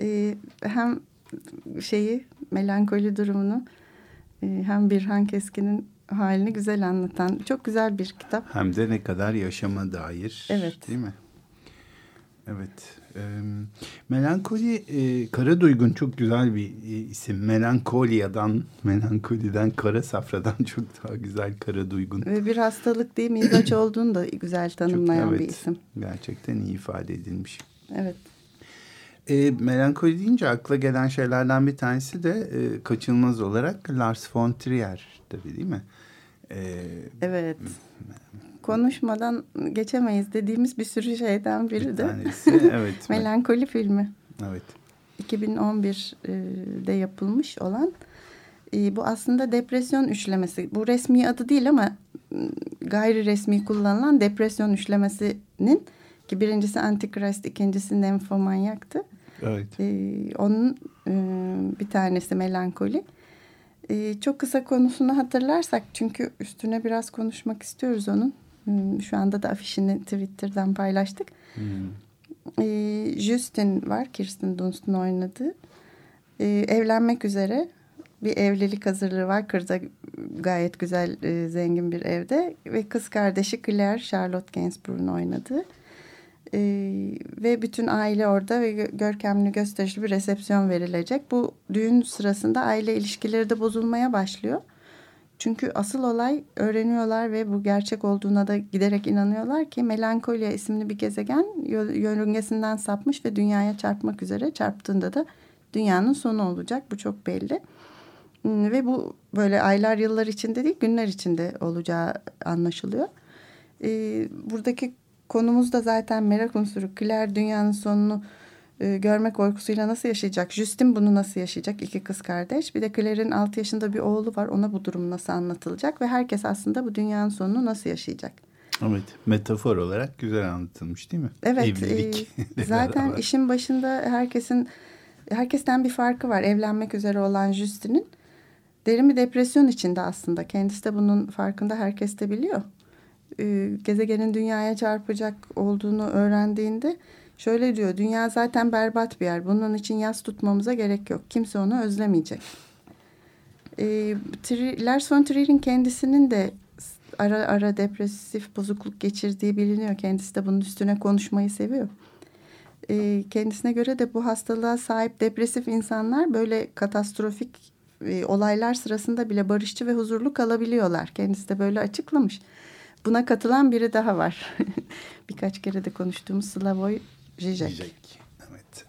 Ee, hem şeyi melankoli durumunu e, hem Birhan Keskin'in halini güzel anlatan çok güzel bir kitap. Hem de ne kadar yaşama dair. Evet. Değil mi? Evet. E, melankoli, e, Kara Duygun çok güzel bir e, isim. Melankoliyadan, melankoliden, kara safradan çok daha güzel Kara Duygun. Ve bir hastalık değil mizaç olduğunu da güzel tanımlayan Çok- bir evet, isim. Gerçekten iyi ifade edilmiş. Evet. E, melankoli deyince akla gelen şeylerden bir tanesi de e, kaçınılmaz olarak Lars von Trier tabii değil mi? E, Evet. Konuşmadan geçemeyiz dediğimiz bir sürü şeyden biri bir de tanesi evet. Melankoli filmi. evet. 2011'de yapılmış olan e, bu aslında depresyon üçlemesi. Bu resmi adı değil ama gayri resmi kullanılan depresyon üçlemesinin ki birincisi Antichrist, ikincisi Nymphomaniac'tı. Evet. E, onun e, bir tanesi melankoli. E, çok kısa konusunu hatırlarsak çünkü üstüne biraz konuşmak istiyoruz onun. Hmm, Şu anda da afişini Twitter'dan paylaştık. Hmm. E, Justin var, Kirsten Dunst'un oynadığı. E, evlenmek üzere bir evlilik hazırlığı var. Kırda gayet güzel, e, zengin bir evde. Ve kız kardeşi Claire, Charlotte Gainsbourg'un oynadığı. E, ve bütün aile orada ve gö- görkemli gösterişli bir resepsiyon verilecek. Bu düğün sırasında aile ilişkileri de bozulmaya başlıyor. Çünkü asıl olay öğreniyorlar ve bu gerçek olduğuna da giderek inanıyorlar ki Melankolia isimli bir gezegen yörüngesinden sapmış ve dünyaya çarpmak üzere çarptığında da dünyanın sonu olacak. Bu çok belli. Hmm, ve bu böyle aylar yıllar içinde değil günler içinde olacağı anlaşılıyor. Ee, buradaki konumuz da zaten merak unsuru. Claire dünyanın sonunu e, görme korkusuyla nasıl yaşayacak? Justin bunu nasıl yaşayacak? İki kız kardeş. Bir de Claire'in 6 yaşında bir oğlu var. Ona bu durum nasıl anlatılacak? Ve herkes aslında bu dünyanın sonunu nasıl yaşayacak? Evet, metafor olarak güzel anlatılmış değil mi? Evet, Evlilik. E, zaten işin başında herkesin herkesten bir farkı var. Evlenmek üzere olan Justin'in derin bir depresyon içinde aslında. Kendisi de bunun farkında herkes de biliyor. E, gezegenin dünyaya çarpacak olduğunu öğrendiğinde şöyle diyor. Dünya zaten berbat bir yer. Bunun için yas tutmamıza gerek yok. Kimse onu özlemeyecek. E, Lars von Trier'in kendisinin de ara ara depresif bozukluk geçirdiği biliniyor. Kendisi de bunun üstüne konuşmayı seviyor. E, kendisine göre de bu hastalığa sahip depresif insanlar böyle katastrofik e, olaylar sırasında bile barışçı ve huzurlu kalabiliyorlar. Kendisi de böyle açıklamış. Buna katılan biri daha var. Birkaç kere de konuştuğumuz Slavoj Žižek. Žižek, evet.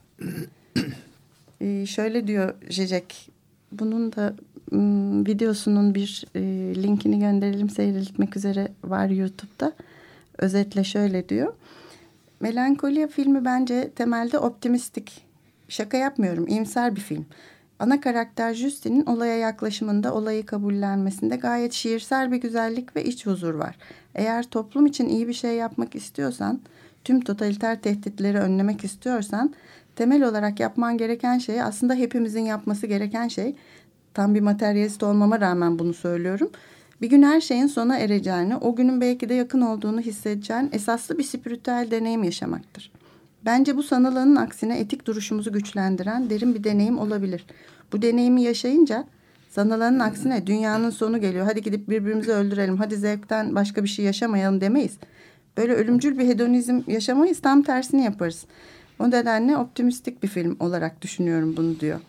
ee, şöyle diyor Žižek. Bunun da ım, videosunun bir e, linkini gönderelim seyredilmek üzere var YouTube'da. Özetle şöyle diyor. Melankolia filmi bence temelde optimistik. Şaka yapmıyorum. iyimser bir film. Ana karakter Justin'in olaya yaklaşımında, olayı kabullenmesinde gayet şiirsel bir güzellik ve iç huzur var. Eğer toplum için iyi bir şey yapmak istiyorsan, tüm totaliter tehditleri önlemek istiyorsan, temel olarak yapman gereken şey aslında hepimizin yapması gereken şey. Tam bir materyalist olmama rağmen bunu söylüyorum. Bir gün her şeyin sona ereceğini, o günün belki de yakın olduğunu hissedeceğin esaslı bir spiritüel deneyim yaşamaktır. Bence bu sanılanın aksine etik duruşumuzu güçlendiren derin bir deneyim olabilir. Bu deneyimi yaşayınca sanılanın aksine dünyanın sonu geliyor. Hadi gidip birbirimizi öldürelim. Hadi zevkten başka bir şey yaşamayalım demeyiz. Böyle ölümcül bir hedonizm yaşamayız. Tam tersini yaparız. O nedenle optimistik bir film olarak düşünüyorum bunu diyor.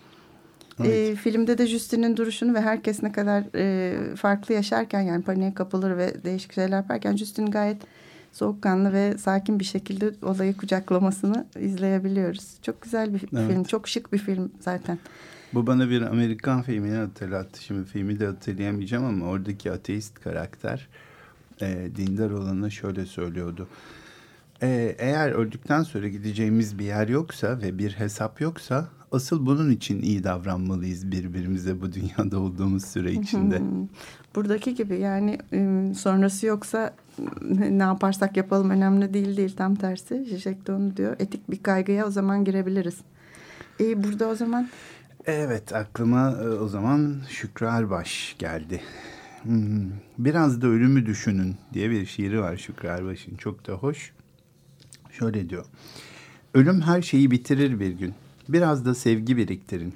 Evet. E, filmde de Justin'in duruşunu ve herkes ne kadar e, farklı yaşarken yani paniğe kapılır ve değişik şeyler yaparken Justin gayet soğukkanlı ve sakin bir şekilde olayı kucaklamasını izleyebiliyoruz. Çok güzel bir evet. film, çok şık bir film zaten. Bu bana bir Amerikan filmini hatırlattı. Şimdi filmi de hatırlayamayacağım ama oradaki ateist karakter e, dindar olana şöyle söylüyordu. E, eğer öldükten sonra gideceğimiz bir yer yoksa ve bir hesap yoksa asıl bunun için iyi davranmalıyız birbirimize bu dünyada olduğumuz süre içinde. Buradaki gibi yani sonrası yoksa ne yaparsak yapalım önemli değil değil tam tersi. Zizek de onu diyor. Etik bir kaygıya o zaman girebiliriz. E, burada o zaman... Evet aklıma e, o zaman Şükrü Erbaş geldi. Hmm, biraz da ölümü düşünün diye bir şiiri var Şükrü Erbaş'ın. Çok da hoş. Şöyle diyor. Ölüm her şeyi bitirir bir gün. Biraz da sevgi biriktirin.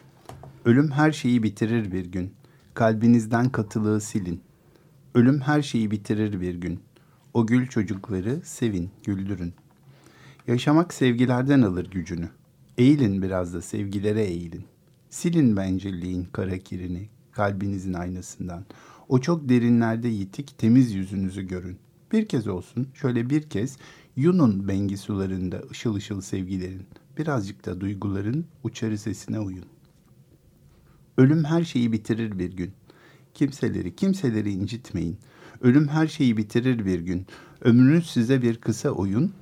Ölüm her şeyi bitirir bir gün. Kalbinizden katılığı silin. Ölüm her şeyi bitirir bir gün. O gül çocukları sevin, güldürün. Yaşamak sevgilerden alır gücünü. Eğilin biraz da sevgilere eğilin. Silin bencilliğin kara kirini kalbinizin aynasından. O çok derinlerde yitik temiz yüzünüzü görün. Bir kez olsun şöyle bir kez yunun bengi sularında ışıl ışıl sevgilerin. Birazcık da duyguların uçarı sesine uyun. Ölüm her şeyi bitirir bir gün. Kimseleri, kimseleri incitmeyin. Ölüm her şeyi bitirir bir gün. Ömrünüz size bir kısa oyun.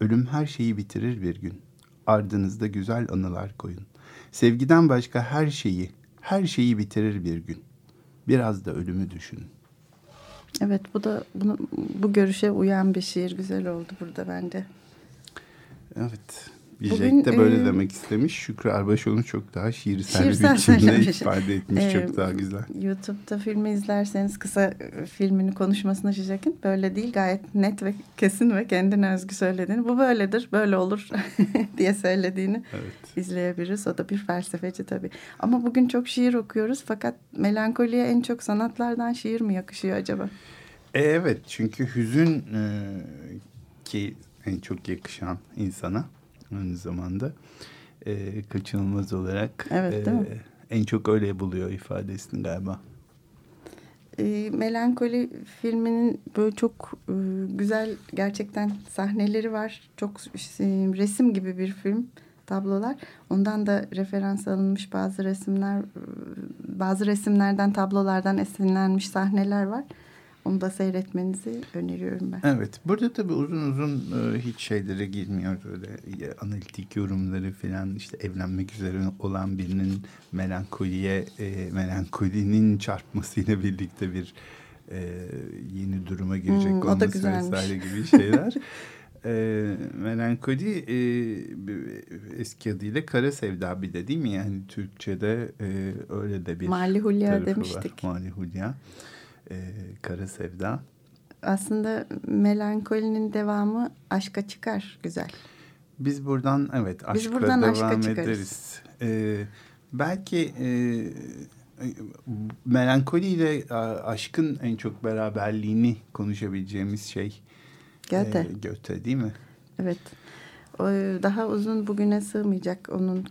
Ölüm her şeyi bitirir bir gün. Ardınızda güzel anılar koyun. Sevgiden başka her şeyi, her şeyi bitirir bir gün. Biraz da ölümü düşünün. Evet bu da bunu, bu görüşe uyan bir şiir güzel oldu burada bence. Evet. Bugün, de böyle e, demek istemiş. Şükrü Erbaş onu çok daha şiirsel, şiirsel bir biçimde ifade etmiş. E, çok daha güzel. YouTube'da filmi izlerseniz kısa e, filmini konuşmasını Şişek'in böyle değil gayet net ve kesin ve kendine özgü söylediğini. Bu böyledir, böyle olur diye söylediğini evet. izleyebiliriz. O da bir felsefeci tabii. Ama bugün çok şiir okuyoruz fakat melankoliye en çok sanatlardan şiir mi yakışıyor acaba? E, evet çünkü hüzün e, ki en çok yakışan insana aynı zamanda e, kaçınılmaz olarak evet, e, en çok öyle buluyor ifadesini galiba. E, Melankoli filminin böyle çok e, güzel gerçekten sahneleri var. Çok e, resim gibi bir film tablolar. Ondan da referans alınmış bazı resimler, e, bazı resimlerden, tablolardan esinlenmiş sahneler var. Onu da seyretmenizi öneriyorum ben. Evet. Burada tabii uzun uzun e, hiç şeylere girmiyor. Öyle e, analitik yorumları falan işte evlenmek üzere olan birinin melankoliye, e, melankolinin çarpmasıyla birlikte bir e, yeni duruma girecek Hmm, olması vesaire gibi şeyler. e, melankoli e, eski adıyla kara sevda bir de değil mi? Yani Türkçe'de e, öyle de bir Mali Hulya demiştik. Var. Mali Hulya. E, kara sevda. Aslında melankolinin devamı aşka çıkar. Güzel. Biz buradan evet Biz aşkla buradan devam aşka çıkarız. ederiz. Ee, belki e, melankoliyle a- aşkın en çok beraberliğini konuşabileceğimiz şey Goethe. e, Goethe değil mi? Evet. O, daha uzun bugüne sığmayacak onun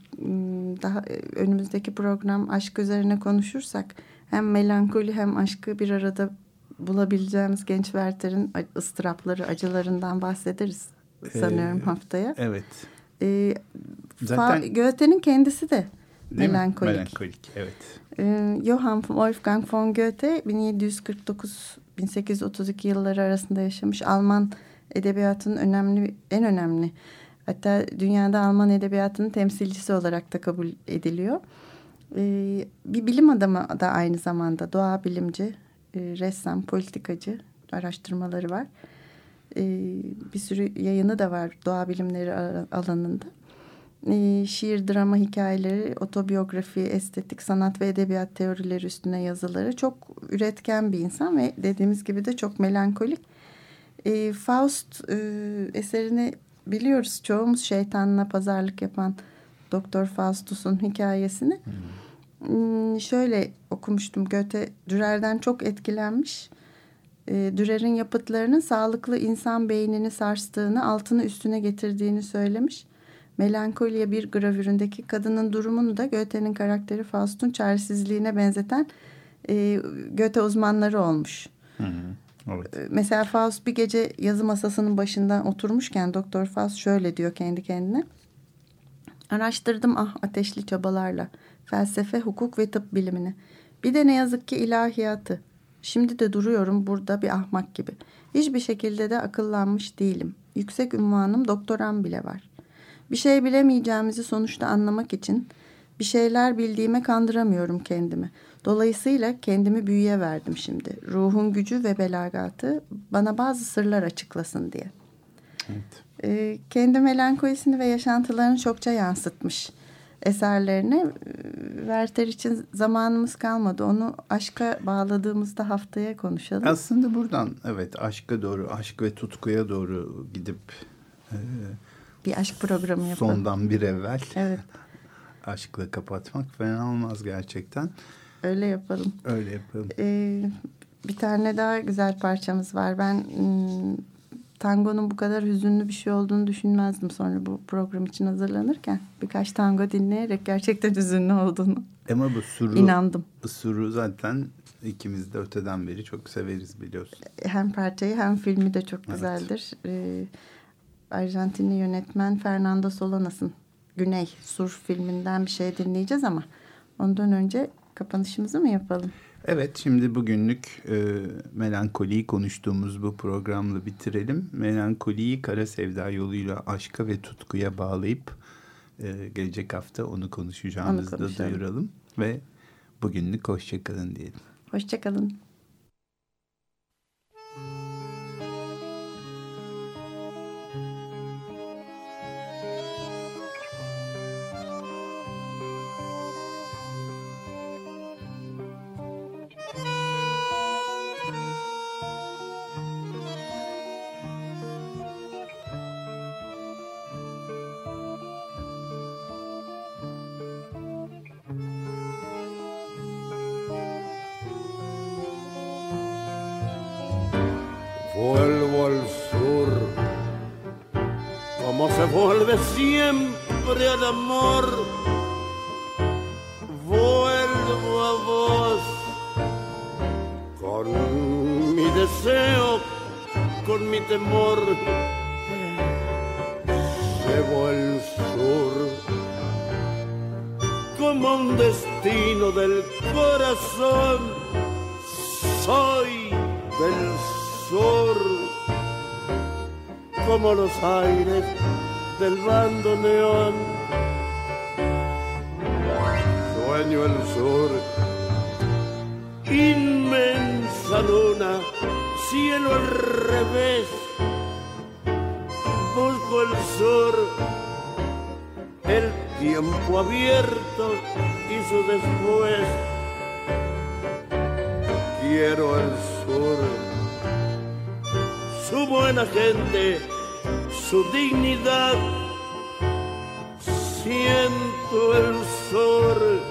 daha e, önümüzdeki program aşk üzerine konuşursak hem melankoli hem aşkı bir arada bulabileceğimiz genç Werther'in ıstırapları, acılarından bahsederiz sanıyorum Ee, haftaya. Evet. Ee, Zaten- Goethe'nin kendisi de Değil mi? melankolik. Melankolik evet. Ee, Johann Wolfgang von Goethe 1749-1832 yılları arasında yaşamış Alman edebiyatının önemli en önemli hatta dünyada Alman edebiyatının temsilcisi olarak da kabul ediliyor. Ee, bir bilim adamı da aynı zamanda doğa bilimci, e, ressam, politikacı araştırmaları var. Ee, bir sürü yayını da var doğa bilimleri alanında. Ee, şiir, drama hikayeleri, otobiyografi, estetik, sanat ve edebiyat teorileri üstüne yazıları. Çok üretken bir insan ve dediğimiz gibi de çok melankolik. Faust e, eserini biliyoruz. Çoğumuz şeytanla pazarlık yapan Doktor Faustus'un hikayesini. Hmm, şöyle okumuştum. Goethe Dürer'den çok etkilenmiş. E, Dürer'in yapıtlarının sağlıklı insan beynini sarstığını, altını üstüne getirdiğini söylemiş. Melankoliye bir gravüründeki kadının durumunu da Goethe'nin karakteri Faust'un çaresizliğine benzeten e, Goethe uzmanları olmuş. Hı hı. Evet. E, Mesela Faust bir gece yazı masasının başından oturmuşken Doktor Faust şöyle diyor kendi kendine. Araştırdım ah ateşli çabalarla felsefe, hukuk ve tıp bilimini. Bir de ne yazık ki ilahiyatı. Şimdi de duruyorum burada bir ahmak gibi. Hiçbir şekilde de akıllanmış değilim. Yüksek ünvanım doktoram bile var. Bir şey bilemeyeceğimizi sonuçta anlamak için bir şeyler bildiğime kandıramıyorum kendimi. Dolayısıyla kendimi büyüye verdim şimdi. Ruhun gücü ve belagatı bana bazı sırlar açıklasın diye. evet. Ee, kendi melankolisini ve yaşantılarını çokça yansıtmış eserlerine. Werther için zamanımız kalmadı. Onu aşka bağladığımızda haftaya konuşalım. Aslında buradan evet aşka doğru, aşk ve tutkuya doğru gidip e, bir aşk programı yapalım. sondan bir evvel Evet, aşkla kapatmak fena olmaz gerçekten. öyle yapalım. Öyle yapalım. Ee, bir tane daha güzel parçamız var. Ben tangonun bu kadar hüzünlü bir şey olduğunu düşünmezdim sonra bu program için hazırlanırken. Birkaç tango dinleyerek gerçekten hüzünlü olduğunu Ama bu suru, inandım. suru zaten ikimiz de öteden beri çok severiz biliyorsun. Hem parçayı hem filmi de çok Evet. güzeldir. Ee, Arjantinli yönetmen Fernando Solanas'ın Güney Sur filminden bir şey dinleyeceğiz ama ondan önce kapanışımızı mı yapalım? Evet şimdi bugünlük e, melankoliyi konuştuğumuz bu programla bitirelim. Melankoliyi kara sevda yoluyla aşka ve tutkuya bağlayıp e, gelecek hafta onu konuşacağımızı Onu da duyuralım. Ve bugünlük hoşçakalın diyelim. Hoşçakalın. the more sur, su buena gente su dignidad. Siento el sol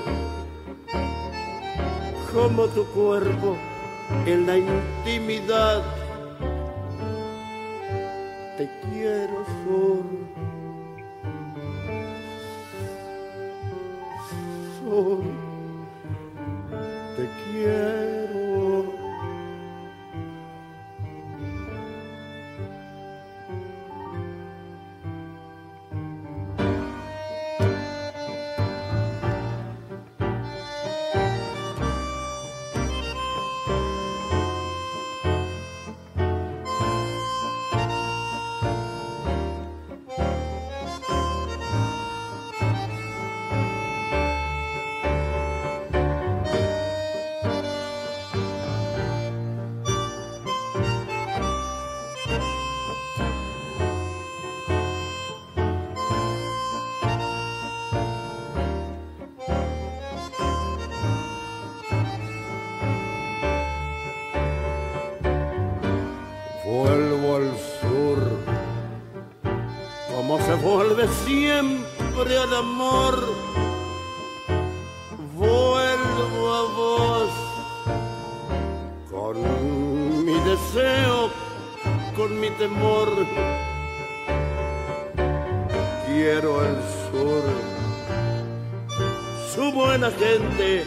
como tu cuerpo en la intimidad. Te quiero sol. Siempre al amor. Vuelvo a vos, con mi deseo, con mi temor. Quiero el sur, su buena gente,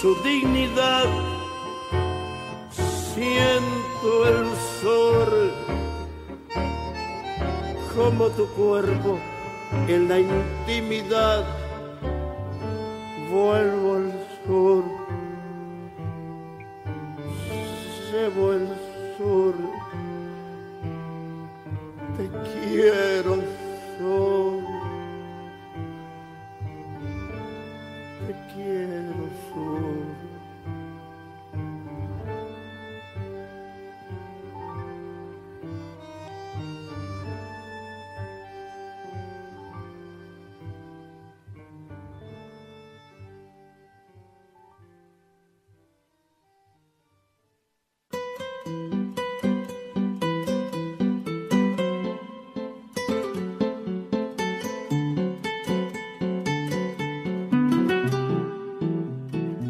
su dignidad siento el sol como tu cuerpo en la intimidad. Vuelvo al sur. Llevo el sur. Te quiero